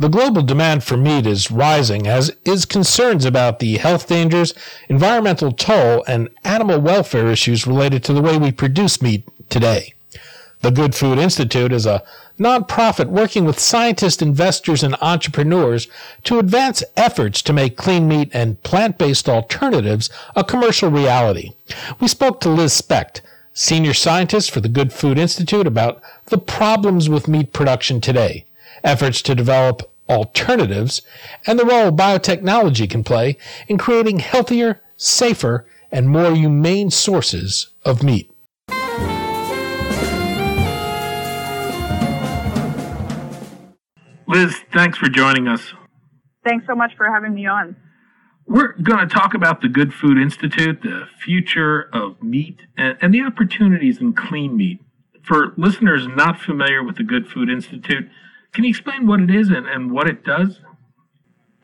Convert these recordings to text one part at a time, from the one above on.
The global demand for meat is rising, as is concerns about the health dangers, environmental toll, and animal welfare issues related to the way we produce meat today. The Good Food Institute is a nonprofit working with scientists, investors, and entrepreneurs to advance efforts to make clean meat and plant based alternatives a commercial reality. We spoke to Liz Specht, senior scientist for the Good Food Institute, about the problems with meat production today efforts to develop alternatives, and the role biotechnology can play in creating healthier, safer, and more humane sources of meat. Liz, thanks for joining us. Thanks so much for having me on. We're going to talk about the Good Food Institute, the future of meat, and, and the opportunities in clean meat. For listeners not familiar with the Good Food Institute, can you explain what it is and, and what it does?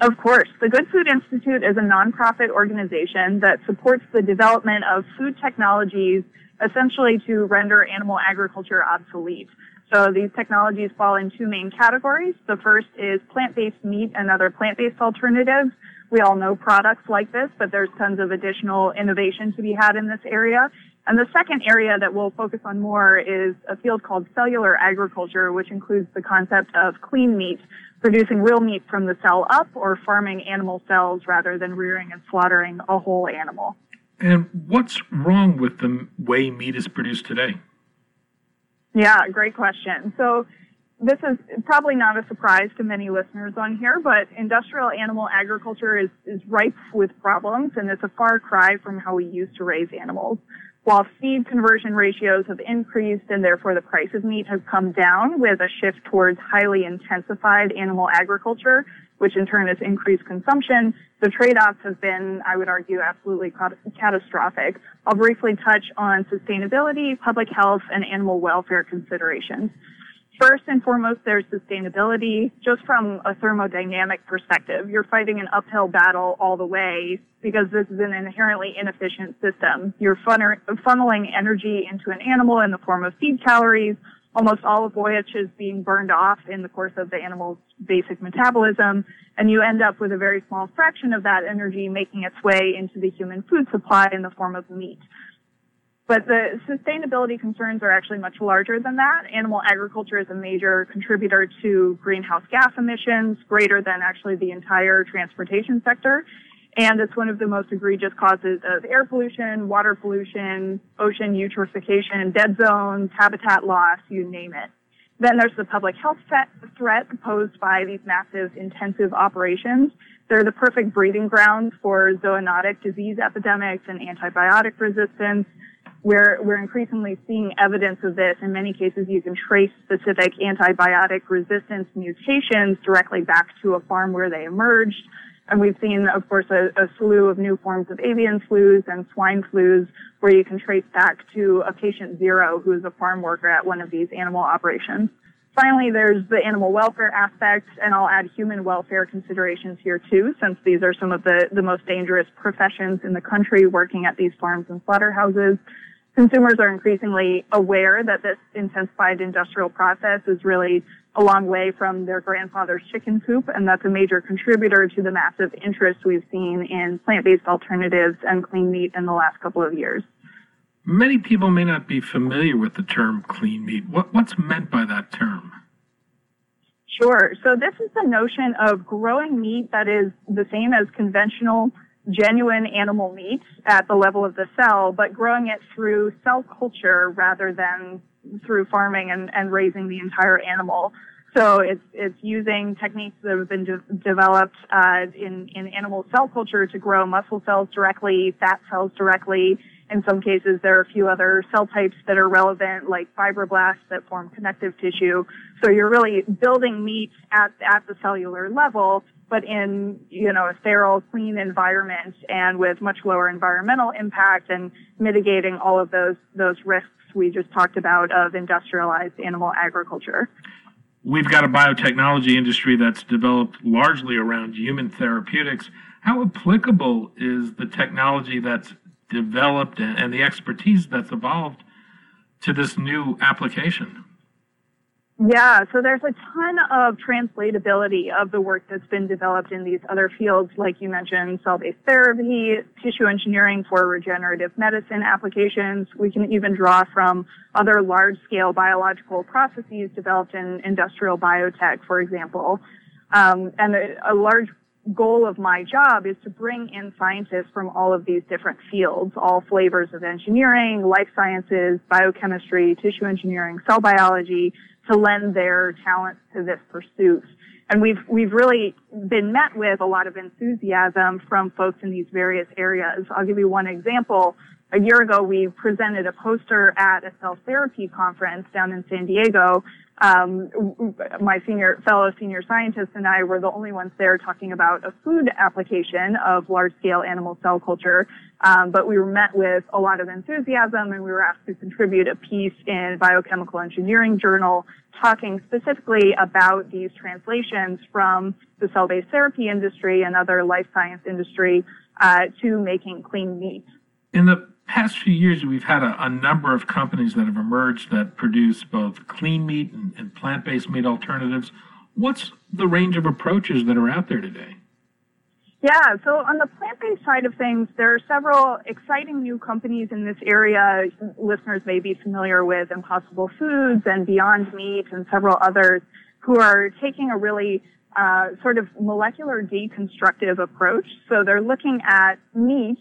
Of course. The Good Food Institute is a nonprofit organization that supports the development of food technologies essentially to render animal agriculture obsolete. So these technologies fall in two main categories. The first is plant-based meat and other plant-based alternatives. We all know products like this, but there's tons of additional innovation to be had in this area. And the second area that we'll focus on more is a field called cellular agriculture, which includes the concept of clean meat, producing real meat from the cell up or farming animal cells rather than rearing and slaughtering a whole animal. And what's wrong with the way meat is produced today? Yeah, great question. So this is probably not a surprise to many listeners on here, but industrial animal agriculture is, is ripe with problems and it's a far cry from how we used to raise animals. While feed conversion ratios have increased and therefore the price of meat has come down with a shift towards highly intensified animal agriculture, which in turn has increased consumption, the trade-offs have been, I would argue, absolutely catastrophic. I'll briefly touch on sustainability, public health, and animal welfare considerations. First and foremost, there's sustainability. Just from a thermodynamic perspective, you're fighting an uphill battle all the way because this is an inherently inefficient system. You're funneling energy into an animal in the form of feed calories, almost all of which is being burned off in the course of the animal's basic metabolism, and you end up with a very small fraction of that energy making its way into the human food supply in the form of meat. But the sustainability concerns are actually much larger than that. Animal agriculture is a major contributor to greenhouse gas emissions, greater than actually the entire transportation sector. And it's one of the most egregious causes of air pollution, water pollution, ocean eutrophication, dead zones, habitat loss, you name it. Then there's the public health threat posed by these massive intensive operations. They're the perfect breeding grounds for zoonotic disease epidemics and antibiotic resistance. We're, we're increasingly seeing evidence of this. In many cases, you can trace specific antibiotic resistance mutations directly back to a farm where they emerged. And we've seen, of course, a, a, slew of new forms of avian flus and swine flus where you can trace back to a patient zero who is a farm worker at one of these animal operations. Finally, there's the animal welfare aspect, and I'll add human welfare considerations here too, since these are some of the, the most dangerous professions in the country working at these farms and slaughterhouses consumers are increasingly aware that this intensified industrial process is really a long way from their grandfather's chicken coop, and that's a major contributor to the massive interest we've seen in plant-based alternatives and clean meat in the last couple of years. Many people may not be familiar with the term clean meat. What, what's meant by that term? Sure. So this is the notion of growing meat that is the same as conventional, genuine animal meat at the level of the cell, but growing it through cell culture rather than through farming and, and raising the entire animal. So it's it's using techniques that have been de- developed uh, in in animal cell culture to grow muscle cells directly, fat cells directly. In some cases, there are a few other cell types that are relevant, like fibroblasts that form connective tissue. So you're really building meat at at the cellular level, but in you know a sterile, clean environment and with much lower environmental impact and mitigating all of those those risks we just talked about of industrialized animal agriculture we've got a biotechnology industry that's developed largely around human therapeutics. How applicable is the technology that's developed and the expertise that's evolved to this new application? Yeah, so there's a ton of translatability of the work that's been developed in these other fields, like you mentioned, cell-based therapy, tissue engineering for regenerative medicine applications. We can even draw from other large-scale biological processes developed in industrial biotech, for example. Um, and a, a large goal of my job is to bring in scientists from all of these different fields, all flavors of engineering, life sciences, biochemistry, tissue engineering, cell biology, to lend their talents to this pursuit. And we've, we've really been met with a lot of enthusiasm from folks in these various areas. I'll give you one example. A year ago, we presented a poster at a cell therapy conference down in San Diego um, my senior fellow senior scientists and I were the only ones there talking about a food application of large scale animal cell culture. Um, but we were met with a lot of enthusiasm and we were asked to contribute a piece in biochemical engineering journal talking specifically about these translations from the cell based therapy industry and other life science industry uh, to making clean meat. In the past few years, we've had a, a, number of companies that have emerged that produce both clean meat and, and plant based meat alternatives. What's the range of approaches that are out there today? Yeah, so on the plant based side of things, there are several exciting new companies in this area. Listeners may be familiar with Impossible Foods and Beyond Meat and several others who are taking a really uh, sort of molecular deconstructive approach. So they're looking at meat,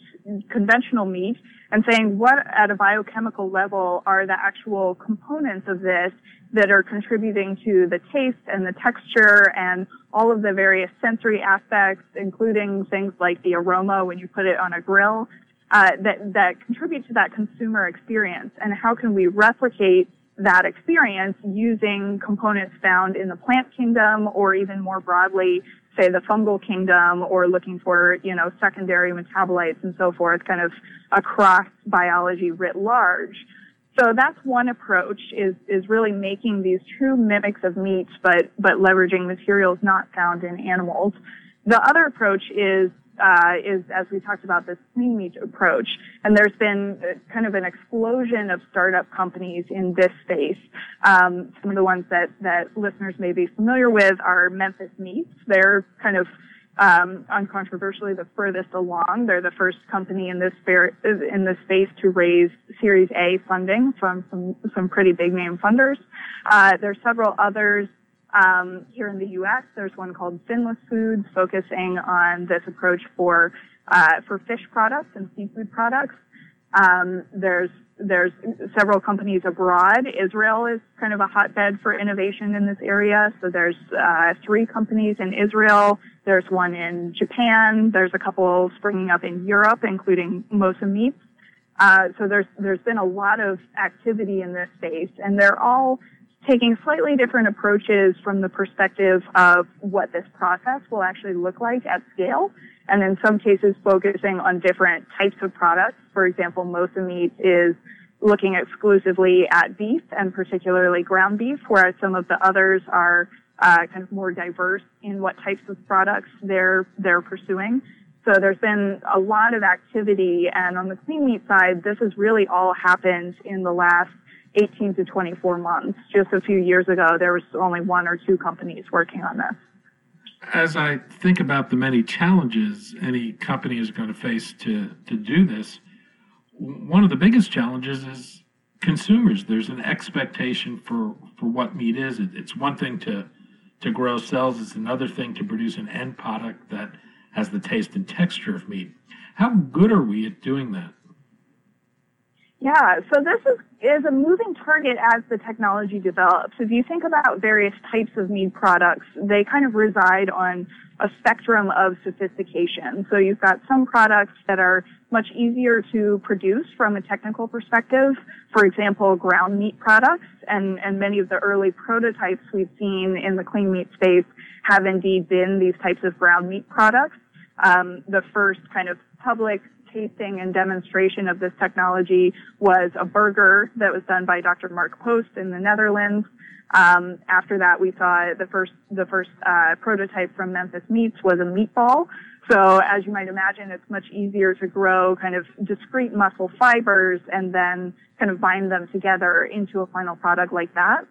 conventional meat, and saying what at a biochemical level are the actual components of this that are contributing to the taste and the texture and all of the various sensory aspects, including things like the aroma when you put it on a grill, uh, that, that contribute to that consumer experience. And how can we replicate that experience using components found in the plant kingdom or even more broadly say the fungal kingdom or looking for, you know, secondary metabolites and so forth, kind of across biology writ large. So that's one approach is, is really making these true mimics of meat, but, but leveraging materials not found in animals. The other approach is uh, is, as we talked about, clean meat approach. And there's been kind of an explosion of startup companies in this space. Um, some of the ones that, that listeners may be familiar with are Memphis Meats. They're kind of um, uncontroversially the furthest along. They're the first company in this in this space to raise Series A funding from some some pretty big name funders. Uh, there's several others um, here in the U.S., there's one called Finless Foods, focusing on this approach for uh, for fish products and seafood products. Um, there's there's several companies abroad. Israel is kind of a hotbed for innovation in this area. So there's uh, three companies in Israel. There's one in Japan. There's a couple springing up in Europe, including Mosa Meats. Uh, so there's there's been a lot of activity in this space, and they're all taking slightly different approaches from the perspective of what this process will actually look like at scale. And in some cases, focusing on different types of products. For example, Mosa Meat is looking exclusively at beef and particularly ground beef, whereas some of the others are uh, kind of more diverse in what types of products they're they're pursuing. So there's been a lot of activity, and on the clean meat side, this has really all happened in the last 18 to 24 months. Just a few years ago, there was only one or two companies working on this. As I think about the many challenges any company is going to face to, to do this, one of the biggest challenges is consumers. There's an expectation for, for what meat is. It, it's one thing to to grow cells. It's another thing to produce an end product that has the taste and texture of meat. How good are we at doing that? Yeah, so this is, is a moving target as the technology develops. If you think about various types of meat products, they kind of reside on a spectrum of sophistication. So you've got some products that are much easier to produce from a technical perspective. For example, ground meat products and, and many of the early prototypes we've seen in the clean meat space have indeed been these types of ground meat products. Um, the first kind of public tasting and demonstration of this technology was a burger that was done by Dr. Mark Post in the Netherlands. Um, after that, we saw the first the first uh, prototype from Memphis Meats was a meatball. So as you might imagine, it's much easier to grow kind of discrete muscle fibers and then kind of bind them together into a final product like that.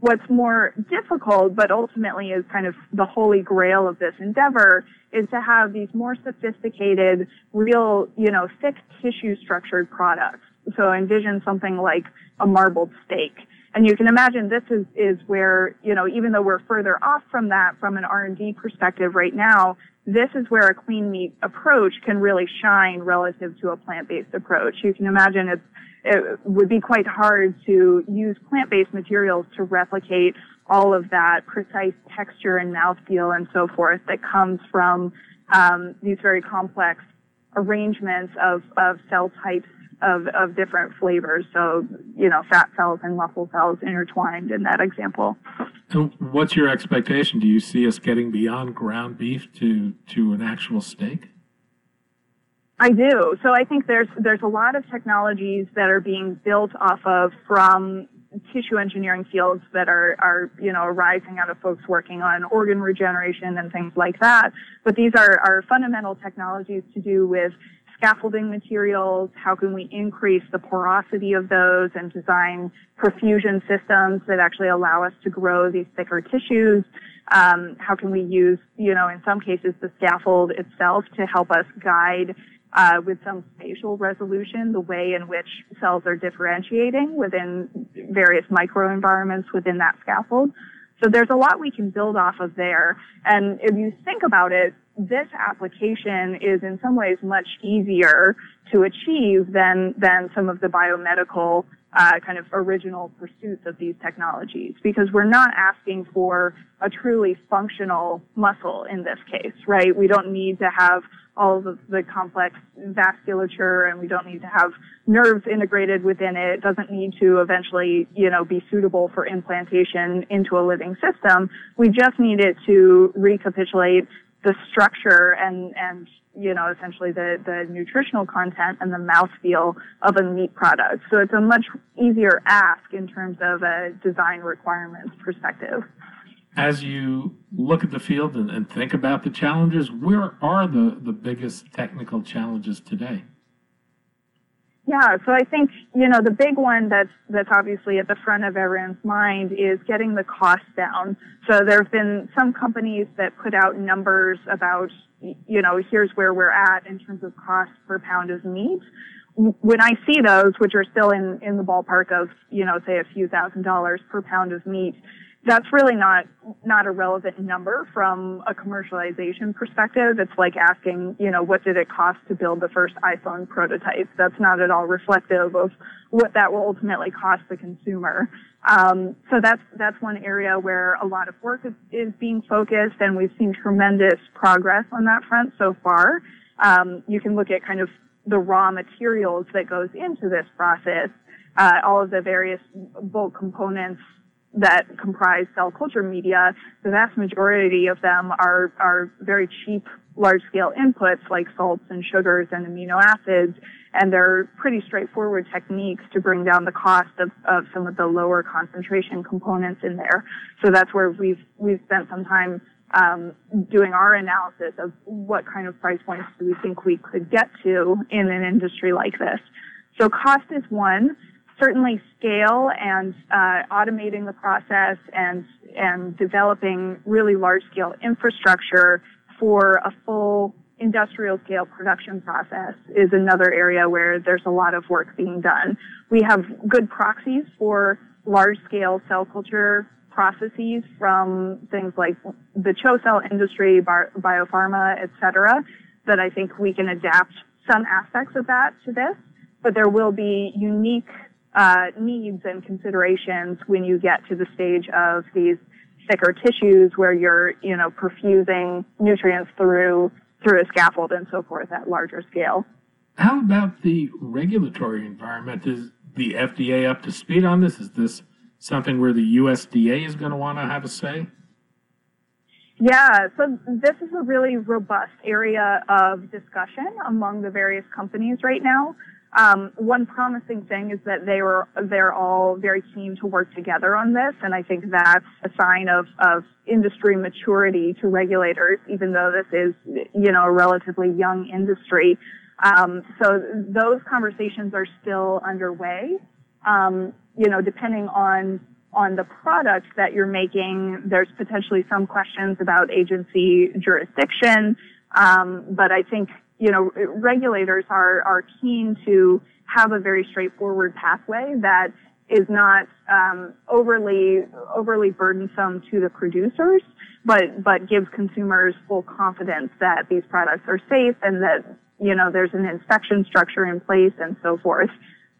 What's more difficult, but ultimately is kind of the holy grail of this endeavor, is to have these more sophisticated, real, you know, thick tissue structured products. So envision something like a marbled steak. And you can imagine this is, is where, you know, even though we're further off from that from an R&D perspective right now, this is where a clean meat approach can really shine relative to a plant-based approach. You can imagine it's it would be quite hard to use plant-based materials to replicate all of that precise texture and mouthfeel and so forth that comes from um, these very complex arrangements of, of cell types of, of different flavors. So, you know, fat cells and muscle cells intertwined in that example. So what's your expectation? Do you see us getting beyond ground beef to, to an actual steak? I do. So I think there's there's a lot of technologies that are being built off of from tissue engineering fields that are are you know arising out of folks working on organ regeneration and things like that. But these are are fundamental technologies to do with scaffolding materials. How can we increase the porosity of those and design perfusion systems that actually allow us to grow these thicker tissues? Um, how can we use, you know, in some cases, the scaffold itself to help us guide uh, with some spatial resolution, the way in which cells are differentiating within various microenvironments within that scaffold. So there's a lot we can build off of there. And if you think about it, this application is in some ways much easier to achieve than, than some of the biomedical uh, kind of original pursuits of these technologies because we're not asking for a truly functional muscle in this case, right? We don't need to have all of the complex vasculature and we don't need to have nerves integrated within it. It doesn't need to eventually, you know, be suitable for implantation into a living system. We just need it to recapitulate the structure and, and, you know, essentially the, the nutritional content and the mouthfeel of a meat product. So it's a much easier ask in terms of a design requirements perspective as you look at the field and, and, think about the challenges, where are the, the biggest technical challenges today? Yeah, so I think, you know, the big one that's, that's obviously at the front of everyone's mind is getting the cost down. So there have been some companies that put out numbers about, you know, here's where we're at in terms of cost per pound of meat. When I see those, which are still in, in the ballpark of, you know, say a few thousand dollars per pound of meat, that's really not not a relevant number from a commercialization perspective. It's like asking, you know, what did it cost to build the first iPhone prototype? That's not at all reflective of what that will ultimately cost the consumer. Um, so that's that's one area where a lot of work is, is being focused, and we've seen tremendous progress on that front so far. Um, you can look at kind of the raw materials that goes into this process, uh, all of the various bulk components that comprise cell culture media, the vast majority of them are, are very cheap, large scale inputs like salts and sugars and amino acids. And they're pretty straightforward techniques to bring down the cost of, of some of the lower concentration components in there. So that's where we've, we've spent some time um, doing our analysis of what kind of price points do we think we could get to in an industry like this. So cost is one certainly scale and uh, automating the process and and developing really large scale infrastructure for a full industrial scale production process is another area where there's a lot of work being done. We have good proxies for large scale cell culture processes from things like the CHO cell industry, biopharma, et cetera, that I think we can adapt some aspects of that to this, but there will be unique uh, needs and considerations when you get to the stage of these thicker tissues where you're, you know, perfusing nutrients through through a scaffold and so forth at larger scale. How about the regulatory environment? Is the FDA up to speed on this? Is this something where the USDA is going to want to have a say? Yeah, so this is a really robust area of discussion among the various companies right now. Um, one promising thing is that they were they're all very keen to work together on this, and I think that's a sign of of industry maturity to regulators, even though this is you know a relatively young industry. Um, so those conversations are still underway. Um, you know, depending on on the product that you're making, there's potentially some questions about agency jurisdiction. Um, but I think you know, regulators are, are keen to have a very straightforward pathway that is not um, overly overly burdensome to the producers, but but gives consumers full confidence that these products are safe and that you know there's an inspection structure in place and so forth.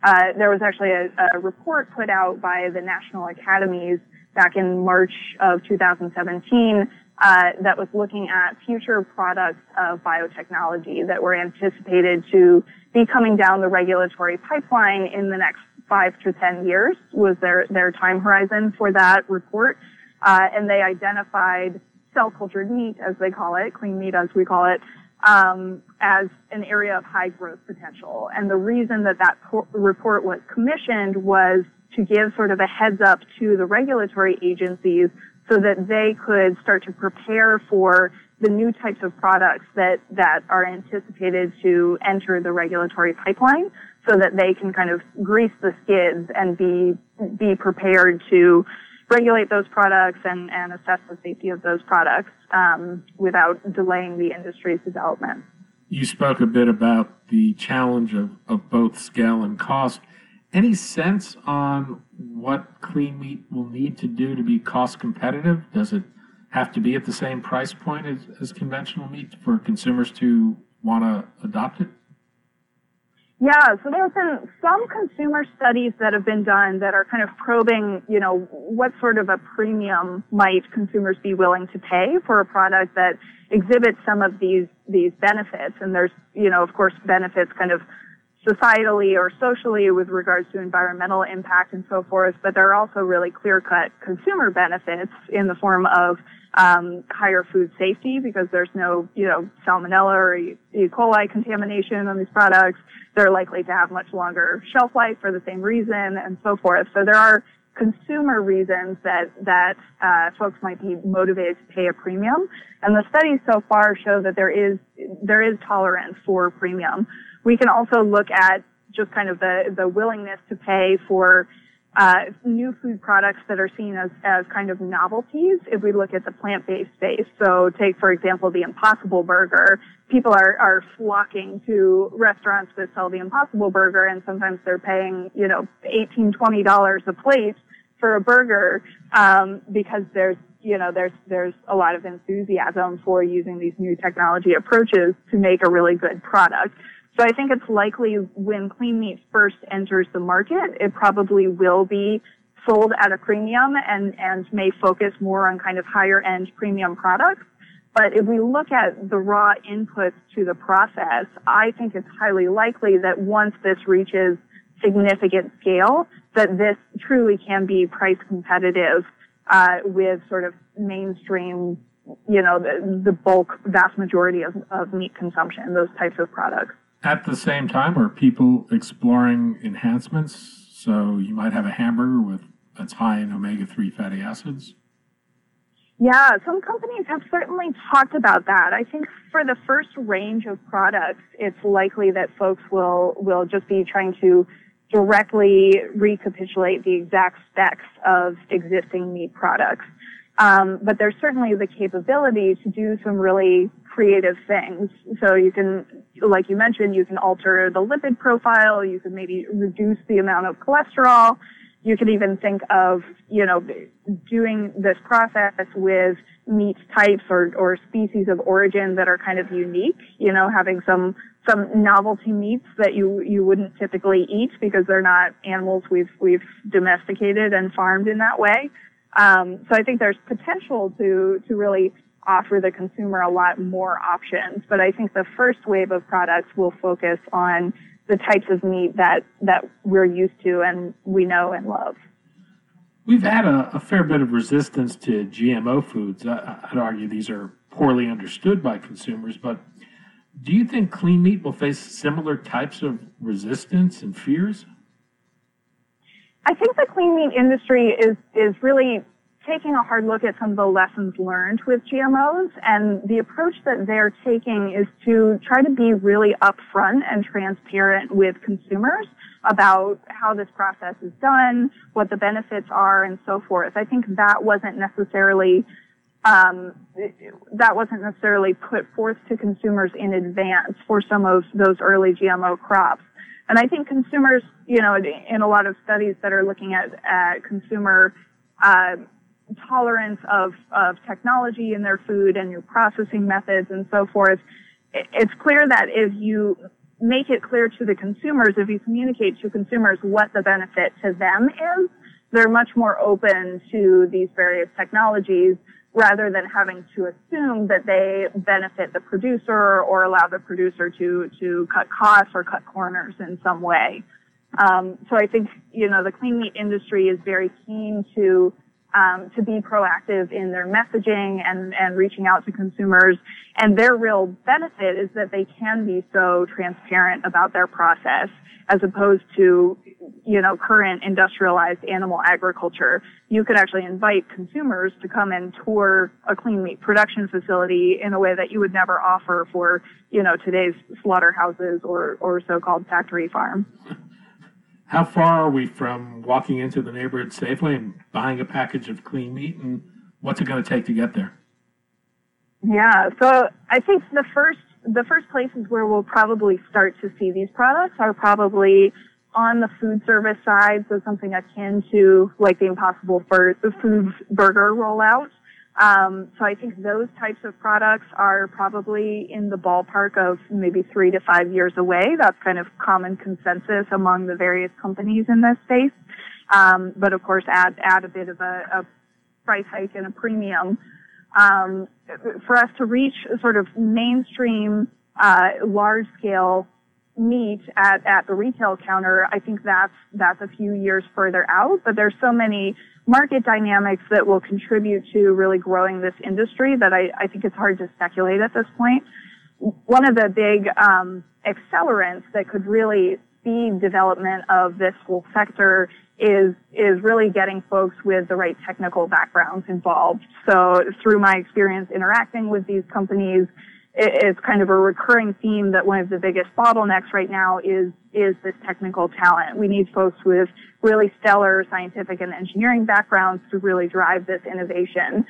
Uh, there was actually a, a report put out by the national academies back in March of 2017 uh, that was looking at future products of biotechnology that were anticipated to be coming down the regulatory pipeline in the next five to ten years was their their time horizon for that report, uh, and they identified cell cultured meat, as they call it, clean meat as we call it, um, as an area of high growth potential. And the reason that that report was commissioned was to give sort of a heads up to the regulatory agencies so that they could start to prepare for the new types of products that, that are anticipated to enter the regulatory pipeline so that they can kind of grease the skids and be, be prepared to regulate those products and, and assess the safety of those products um, without delaying the industry's development. You spoke a bit about the challenge of, of both scale and cost. Any sense on what clean meat will need to do to be cost competitive? Does it have to be at the same price point as, as conventional meat for consumers to want to adopt it? Yeah, so there's been some consumer studies that have been done that are kind of probing, you know, what sort of a premium might consumers be willing to pay for a product that exhibits some of these these benefits. And there's, you know, of course, benefits kind of societally or socially with regards to environmental impact and so forth, but there are also really clear-cut consumer benefits in the form of um, higher food safety because there's no, you know, salmonella or E. coli contamination on these products. They're likely to have much longer shelf life for the same reason and so forth. So there are consumer reasons that that uh, folks might be motivated to pay a premium, and the studies so far show that there is there is tolerance for premium. We can also look at just kind of the, the willingness to pay for uh, new food products that are seen as, as kind of novelties if we look at the plant-based space. So take, for example, the Impossible Burger. People are, are flocking to restaurants that sell the Impossible Burger and sometimes they're paying, you know, $18, $20 a plate for a burger, um, because there's, you know, there's, there's a lot of enthusiasm for using these new technology approaches to make a really good product. So I think it's likely when clean meat first enters the market, it probably will be sold at a premium and, and may focus more on kind of higher end premium products. But if we look at the raw inputs to the process, I think it's highly likely that once this reaches significant scale, that this truly can be price competitive uh, with sort of mainstream, you know, the, the bulk vast majority of, of meat consumption, those types of products. At the same time, are people exploring enhancements? So you might have a hamburger with that's high in omega three fatty acids. Yeah, some companies have certainly talked about that. I think for the first range of products, it's likely that folks will will just be trying to directly recapitulate the exact specs of existing meat products. Um, but there's certainly the capability to do some really creative things. So you can, like you mentioned, you can alter the lipid profile. You can maybe reduce the amount of cholesterol. You can even think of, you know, doing this process with meat types or, or species of origin that are kind of unique, you know, having some, some novelty meats that you, you wouldn't typically eat because they're not animals we've, we've domesticated and farmed in that way. Um, so I think there's potential to, to really offer the consumer a lot more options. But I think the first wave of products will focus on the types of meat that, that we're used to and we know and love. We've had a, a fair bit of resistance to GMO foods. I, I'd argue these are poorly understood by consumers, but do you think clean meat will face similar types of resistance and fears? I think the clean meat industry is, is really taking a hard look at some of the lessons learned with GMOs and the approach that they're taking is to try to be really upfront and transparent with consumers about how this process is done, what the benefits are, and so forth. I think that wasn't necessarily um, that wasn't necessarily put forth to consumers in advance for some of those early GMO crops. And I think consumers, you know, in a lot of studies that are looking at, at consumer uh, tolerance of, of technology in their food and your processing methods and so forth, it's clear that if you make it clear to the consumers, if you communicate to consumers what the benefit to them is, they're much more open to these various technologies rather than having to assume that they benefit the producer or allow the producer to, to cut costs or cut corners in some way. Um, so I think, you know, the clean meat industry is very keen to um, to be proactive in their messaging and, and reaching out to consumers. And their real benefit is that they can be so transparent about their process as opposed to, you know, current industrialized animal agriculture. You could actually invite consumers to come and tour a clean meat production facility in a way that you would never offer for, you know, today's slaughterhouses or, or so-called factory farms. How far are we from walking into the neighborhood safely and buying a package of clean meat, and what's it going to take to get there? Yeah, so I think the first the first places where we'll probably start to see these products are probably on the food service side, so something akin to like the Impossible Foods burger rollout. Um, so I think those types of products are probably in the ballpark of maybe three to five years away. That's kind of common consensus among the various companies in this space. Um, but of course, add add a bit of a, a price hike and a premium um, for us to reach sort of mainstream, uh, large scale meat at, at the retail counter, I think that's, that's a few years further out, but there's so many market dynamics that will contribute to really growing this industry that I, I think it's hard to speculate at this point. One of the big, um, accelerants that could really speed development of this whole sector is is really getting folks with the right technical backgrounds involved. So through my experience interacting with these companies, it's kind of a recurring theme that one of the biggest bottlenecks right now is is this technical talent. We need folks with really stellar scientific and engineering backgrounds to really drive this innovation.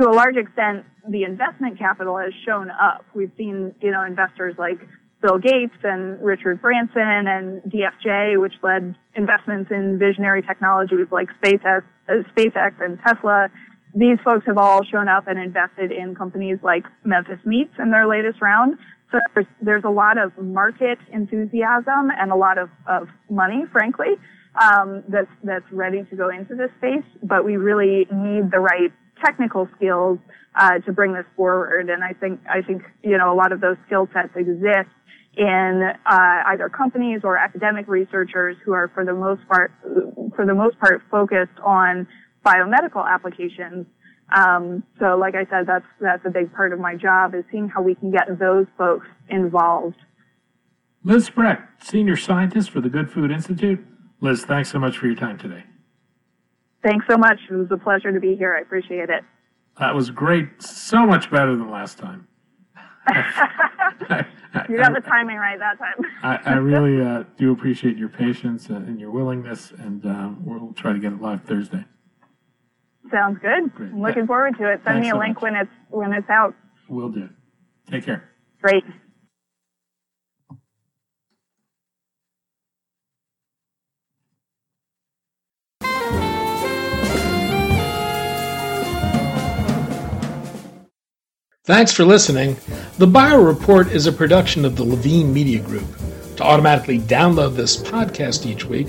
To a large extent, the investment capital has shown up. We've seen, you know, investors like Bill Gates and Richard Branson and DFJ, which led investments in visionary technologies like SpaceX, uh, SpaceX and Tesla, these folks have all shown up and invested in companies like Memphis Meats in their latest round. So there's, there's a lot of market enthusiasm and a lot of, of money, frankly, um, that's that's ready to go into this space. But we really need the right technical skills uh, to bring this forward. And I think I think you know a lot of those skill sets exist in uh, either companies or academic researchers who are for the most part for the most part focused on biomedical applications. Um, so like I said, that's, that's a big part of my job is seeing how we can get those folks involved. Liz Specht, Senior Scientist for the Good Food Institute. Liz, thanks so much for your time today. Thanks so much. It was a pleasure to be here. I appreciate it. That was great. So much better than last time. I, I, you got the timing right that time. I, really uh, do appreciate your patience and your willingness, and uh, we'll try to get it live Thursday. Sounds good. Great. I'm looking forward to it. Send Thanks me a so link much. when it's when it's out. Will do. Take care. Great. Thanks for listening. The Bio Report is a production of the Levine Media Group. To automatically download this podcast each week,